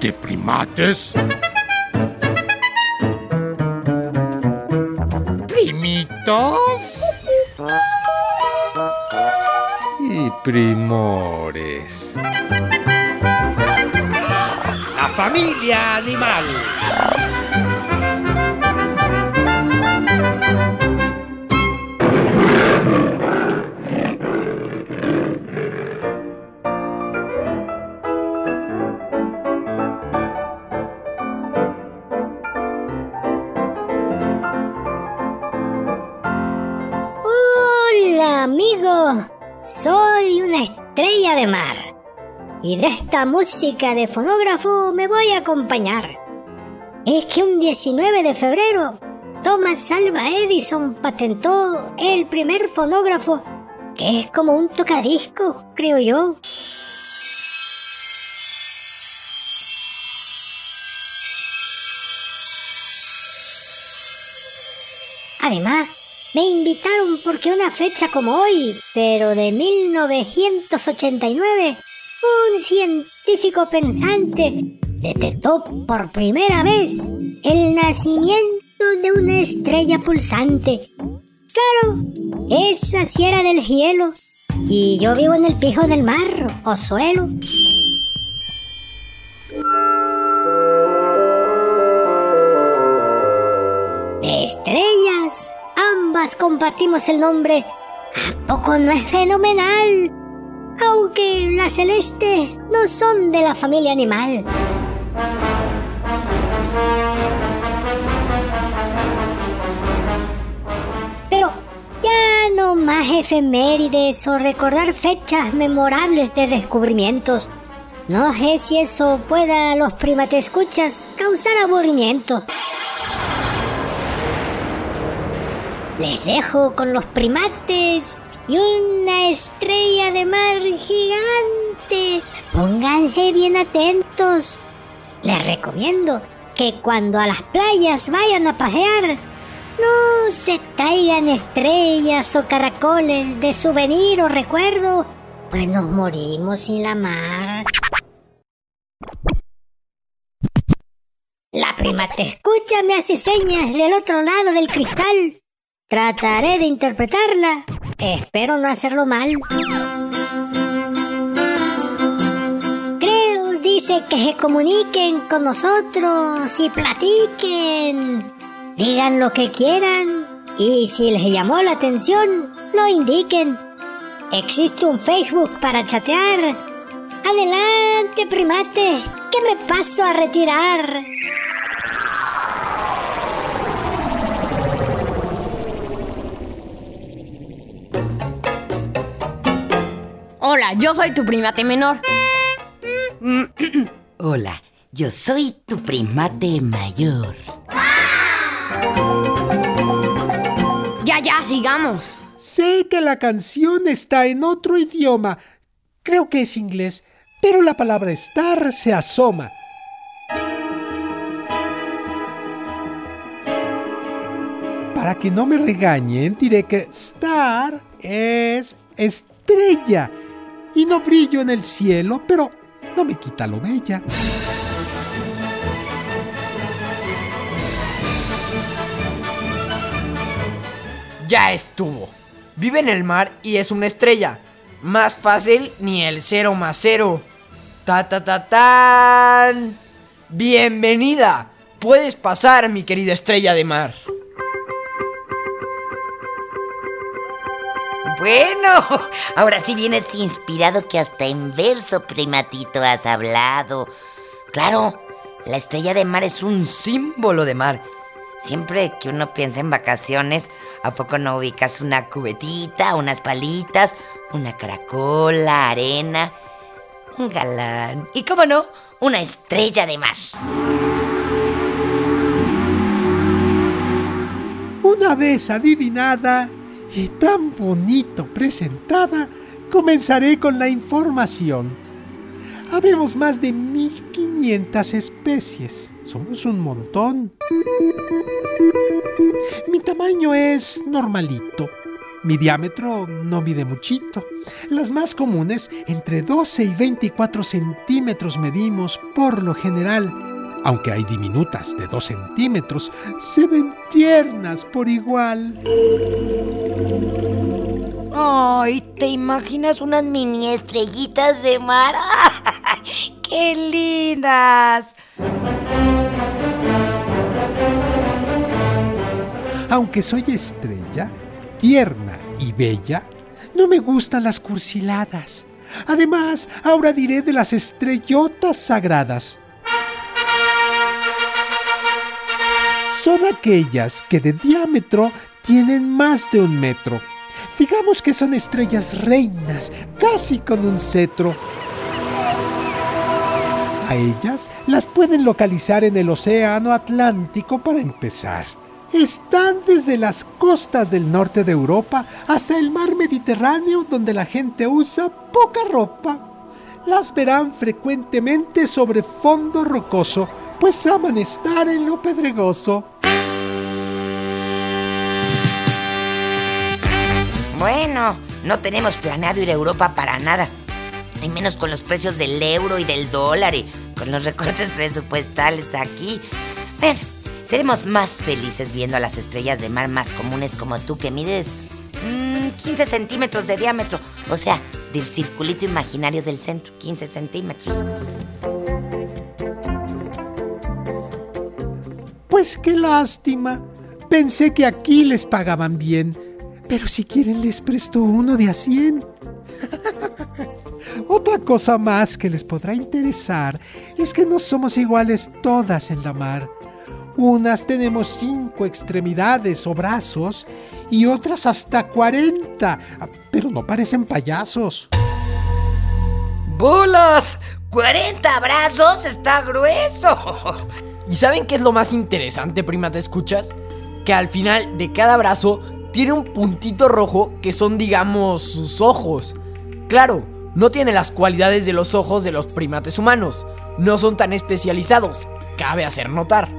¿De primates? ¿Primitos? Y primores. La familia animal. Esta música de fonógrafo me voy a acompañar. Es que un 19 de febrero Thomas Alva Edison patentó el primer fonógrafo que es como un tocadisco, creo yo. Además, me invitaron porque una fecha como hoy, pero de 1989, un científico pensante detectó por primera vez el nacimiento de una estrella pulsante. Claro, esa sí era del hielo. Y yo vivo en el pijo del mar o suelo. Estrellas, ambas compartimos el nombre. ¿A poco no es fenomenal? Aunque las celestes no son de la familia animal. Pero ya no más efemérides o recordar fechas memorables de descubrimientos. No sé si eso pueda a los primatescuchas causar aburrimiento. Les dejo con los primates y una estrella de mar gigante. Pónganse bien atentos. Les recomiendo que cuando a las playas vayan a pasear, no se traigan estrellas o caracoles de souvenir o recuerdo, pues nos morimos sin la mar. La primate escucha me hace señas del otro lado del cristal. Trataré de interpretarla. Espero no hacerlo mal. Creo, dice que se comuniquen con nosotros y platiquen. Digan lo que quieran y si les llamó la atención, lo indiquen. Existe un Facebook para chatear. Adelante, primate, que me paso a retirar. Hola, yo soy tu primate menor. Hola, yo soy tu primate mayor. Ya, ya, sigamos. Sé que la canción está en otro idioma. Creo que es inglés, pero la palabra estar se asoma. Para que no me regañen, diré que star es estrella y no brillo en el cielo, pero no me quita lo bella. Ya estuvo. Vive en el mar y es una estrella. Más fácil ni el cero más cero. Ta ta ta tan. Bienvenida. Puedes pasar, mi querida estrella de mar. Bueno, ahora sí vienes inspirado que hasta en verso, primatito, has hablado. Claro, la estrella de mar es un símbolo de mar. Siempre que uno piensa en vacaciones, ¿a poco no ubicas una cubetita, unas palitas, una caracola, arena, un galán y, cómo no, una estrella de mar? Una vez adivinada y tan bonito presentada, comenzaré con la información. Habemos más de 1500 especies. Somos un montón. Mi tamaño es normalito. Mi diámetro no mide muchito. Las más comunes, entre 12 y 24 centímetros medimos por lo general. Aunque hay diminutas de 2 centímetros, se ven tiernas por igual. Ay, ¿te imaginas unas mini estrellitas de mar? ¡Qué lindas! Aunque soy estrella, tierna y bella, no me gustan las cursiladas. Además, ahora diré de las estrellotas sagradas. Son aquellas que de diámetro tienen más de un metro. Digamos que son estrellas reinas, casi con un cetro. A ellas las pueden localizar en el Océano Atlántico para empezar. Están desde las costas del norte de Europa hasta el mar Mediterráneo donde la gente usa poca ropa. Las verán frecuentemente sobre fondo rocoso, pues aman estar en lo pedregoso. Bueno, no tenemos planeado ir a Europa para nada. Y menos con los precios del euro y del dólar y con los recortes presupuestales aquí. Bueno, seremos más felices viendo a las estrellas de mar más comunes como tú que mides mm, 15 centímetros de diámetro. O sea, del circulito imaginario del centro, 15 centímetros. Pues qué lástima. Pensé que aquí les pagaban bien. Pero si quieren les presto uno de a 100. Otra cosa más que les podrá interesar es que no somos iguales todas en la mar. Unas tenemos cinco extremidades o brazos y otras hasta 40, pero no parecen payasos. ¡Bolas! ¡40 brazos! ¡Está grueso! ¿Y saben qué es lo más interesante, prima, te escuchas? Que al final de cada brazo tiene un puntito rojo que son, digamos, sus ojos. Claro, no tiene las cualidades de los ojos de los primates humanos. No son tan especializados, cabe hacer notar.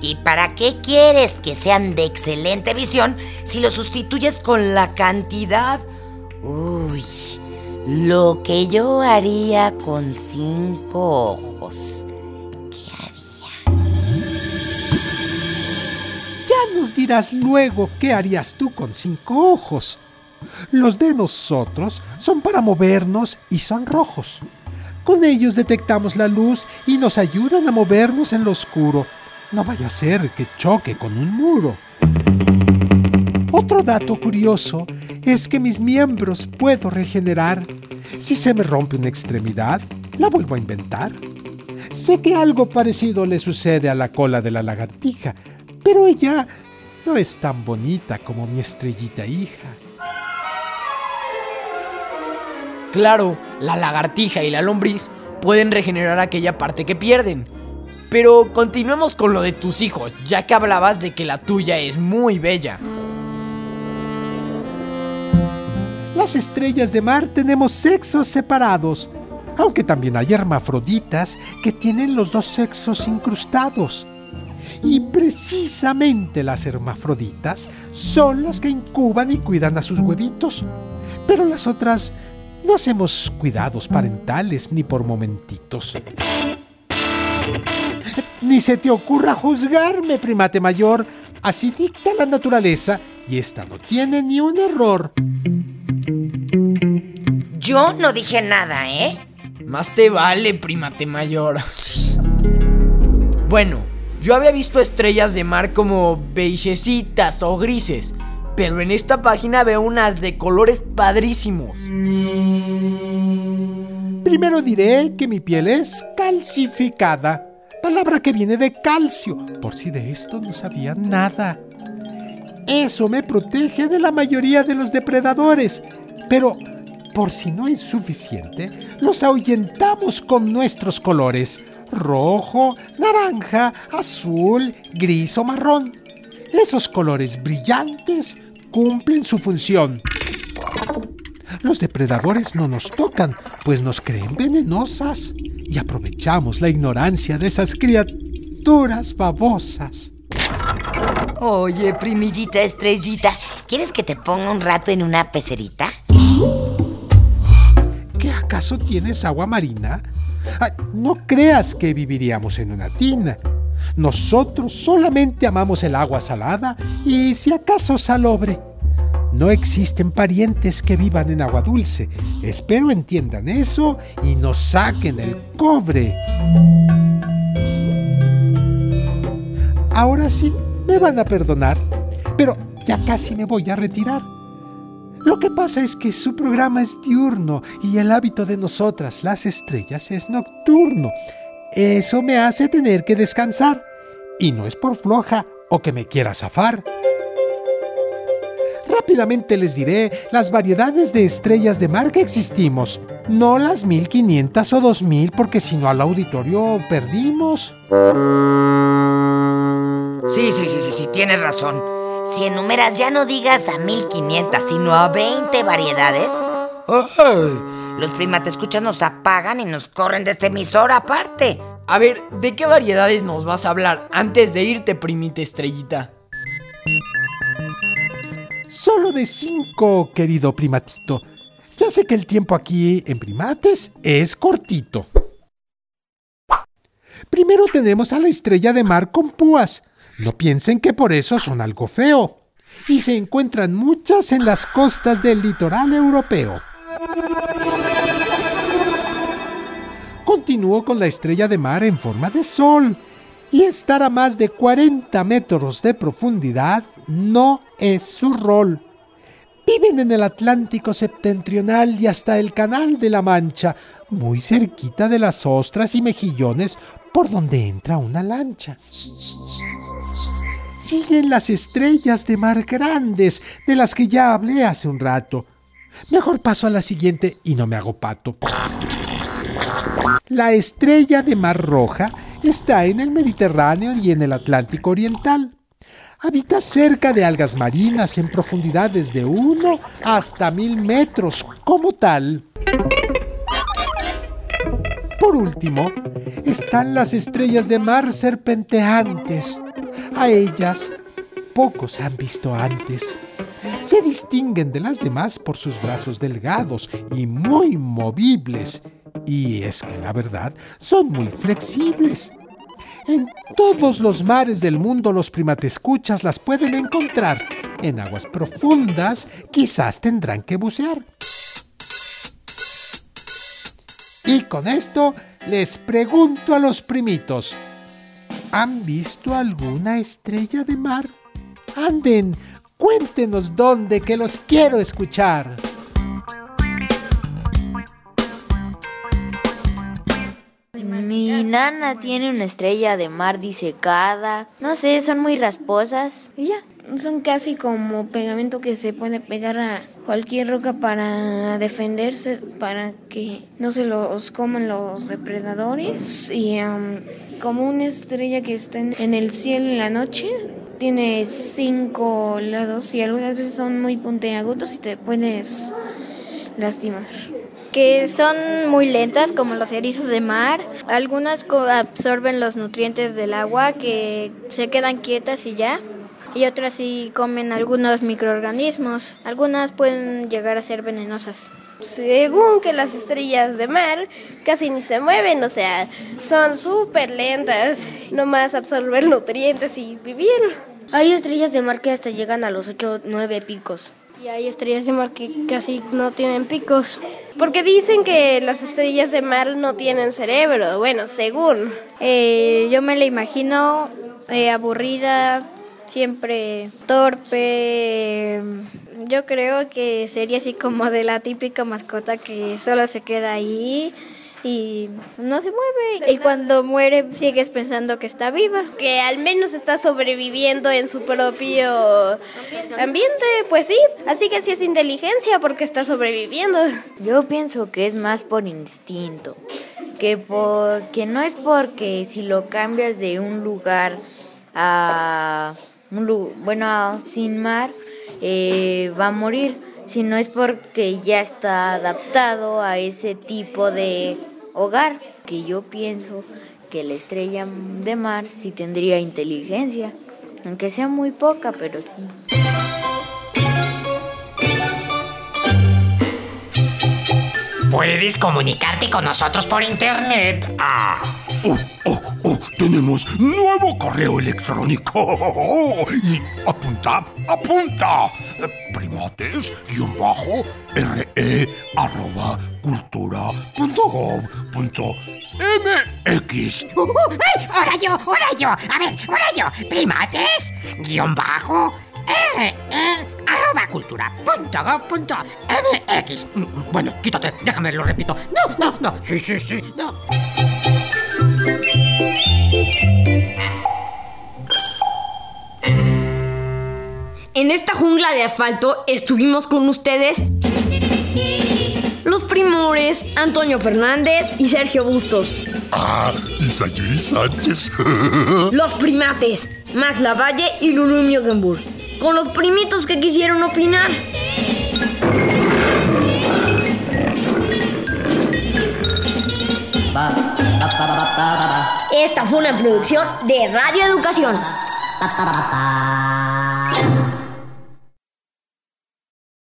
¿Y para qué quieres que sean de excelente visión si lo sustituyes con la cantidad? Uy, lo que yo haría con cinco ojos. Nos dirás luego qué harías tú con cinco ojos. Los de nosotros son para movernos y son rojos. Con ellos detectamos la luz y nos ayudan a movernos en lo oscuro. No vaya a ser que choque con un muro. Otro dato curioso es que mis miembros puedo regenerar. Si se me rompe una extremidad, la vuelvo a inventar. Sé que algo parecido le sucede a la cola de la lagartija, pero ella no es tan bonita como mi estrellita hija. Claro, la lagartija y la lombriz pueden regenerar aquella parte que pierden. Pero continuemos con lo de tus hijos, ya que hablabas de que la tuya es muy bella. Las estrellas de mar tenemos sexos separados, aunque también hay hermafroditas que tienen los dos sexos incrustados. Y precisamente las hermafroditas son las que incuban y cuidan a sus huevitos. Pero las otras no hacemos cuidados parentales ni por momentitos. Ni se te ocurra juzgarme, primate mayor. Así dicta la naturaleza y esta no tiene ni un error. Yo no dije nada, ¿eh? Más te vale, primate mayor. Bueno, yo había visto estrellas de mar como beigecitas o grises, pero en esta página veo unas de colores padrísimos. Primero diré que mi piel es calcificada, palabra que viene de calcio, por si de esto no sabía nada. Eso me protege de la mayoría de los depredadores, pero por si no es suficiente, los ahuyentamos con nuestros colores, rojo, naranja, azul, gris o marrón. Esos colores brillantes cumplen su función. Los depredadores no nos tocan, pues nos creen venenosas y aprovechamos la ignorancia de esas criaturas babosas. Oye, primillita estrellita, ¿quieres que te ponga un rato en una pecerita? ¿Qué acaso tienes agua marina? No creas que viviríamos en una tina. Nosotros solamente amamos el agua salada y si acaso salobre. No existen parientes que vivan en agua dulce. Espero entiendan eso y nos saquen el cobre. Ahora sí, me van a perdonar, pero ya casi me voy a retirar. Lo que pasa es que su programa es diurno y el hábito de nosotras, las estrellas, es nocturno. Eso me hace tener que descansar. Y no es por floja o que me quiera zafar. Rápidamente les diré las variedades de estrellas de mar que existimos. No las 1500 o 2000 porque si no al auditorio perdimos. Sí, sí, sí, sí, sí, tienes razón. Si enumeras ya no digas a 1500, sino a 20 variedades. ¡ay! Los primates escuchas nos apagan y nos corren de este emisor aparte. A ver, ¿de qué variedades nos vas a hablar antes de irte, primita estrellita? Solo de cinco, querido primatito. Ya sé que el tiempo aquí en primates es cortito. Primero tenemos a la estrella de mar con púas. No piensen que por eso son algo feo. Y se encuentran muchas en las costas del litoral europeo. Continúo con la estrella de mar en forma de sol. Y estar a más de 40 metros de profundidad no es su rol. Viven en el Atlántico septentrional y hasta el Canal de la Mancha, muy cerquita de las ostras y mejillones por donde entra una lancha. Siguen las estrellas de mar grandes, de las que ya hablé hace un rato. Mejor paso a la siguiente y no me hago pato. La estrella de mar roja está en el Mediterráneo y en el Atlántico Oriental. Habita cerca de algas marinas en profundidades de 1 hasta 1000 metros como tal. Por último, están las estrellas de mar serpenteantes. A ellas pocos han visto antes. Se distinguen de las demás por sus brazos delgados y muy movibles. Y es que la verdad son muy flexibles. En todos los mares del mundo los primatescuchas las pueden encontrar. En aguas profundas quizás tendrán que bucear. Y con esto les pregunto a los primitos, ¿han visto alguna estrella de mar? Anden, cuéntenos dónde que los quiero escuchar. Mi nana tiene una estrella de mar disecada. No sé, son muy rasposas. Y ya. Son casi como pegamento que se puede pegar a cualquier roca para defenderse, para que no se los coman los depredadores. Y um, como una estrella que está en, el cielo en la noche, tiene cinco lados y algunas veces son muy puntiagudos y te puedes lastimar. Que son muy lentas, como los erizos de mar. Algunas absorben los nutrientes del agua, que se quedan quietas y ya. Y otras sí comen algunos microorganismos. Algunas pueden llegar a ser venenosas. Según que las estrellas de mar casi ni se mueven, o sea, son súper lentas, nomás absorber nutrientes y vivir. Hay estrellas de mar que hasta llegan a los 8 9 picos. Y hay estrellas de mar que casi no tienen picos. Porque dicen que las estrellas de mar no tienen cerebro, bueno, según. Eh, yo me la imagino eh, aburrida, siempre torpe. Yo creo que sería así como de la típica mascota que solo se queda ahí y no se mueve. Y cuando muere sigues pensando que está viva. Que al menos está sobreviviendo en su propio ambiente, pues sí. Así que sí es inteligencia porque está sobreviviendo. Yo pienso que es más por instinto. Que, por, que no es porque si lo cambias de un lugar a un bueno sin mar eh, va a morir sino es porque ya está adaptado a ese tipo de hogar que yo pienso que la estrella de mar sí tendría inteligencia Aunque sea muy poca, pero sí. Puedes comunicarte con nosotros por internet. Ah. Oh, oh, tenemos nuevo correo electrónico. Y apunta, apunta. Primates, guion bajo, re, arroba, cultura, punto punto mx. ¡Ahora yo! ¡Ahora yo! A ver, ahora yo. Primates, guion bajo, re, arroba cultura punto gov punto mx. Bueno, quítate, déjame, lo repito. No, no, no. Sí, sí, sí, no. En esta jungla de asfalto estuvimos con ustedes los primores Antonio Fernández y Sergio Bustos. Ah, y Sayuri Sánchez. Los primates Max Lavalle y Lulu Miogenburg. Con los primitos que quisieron opinar. Esta fue una producción de Radio Educación.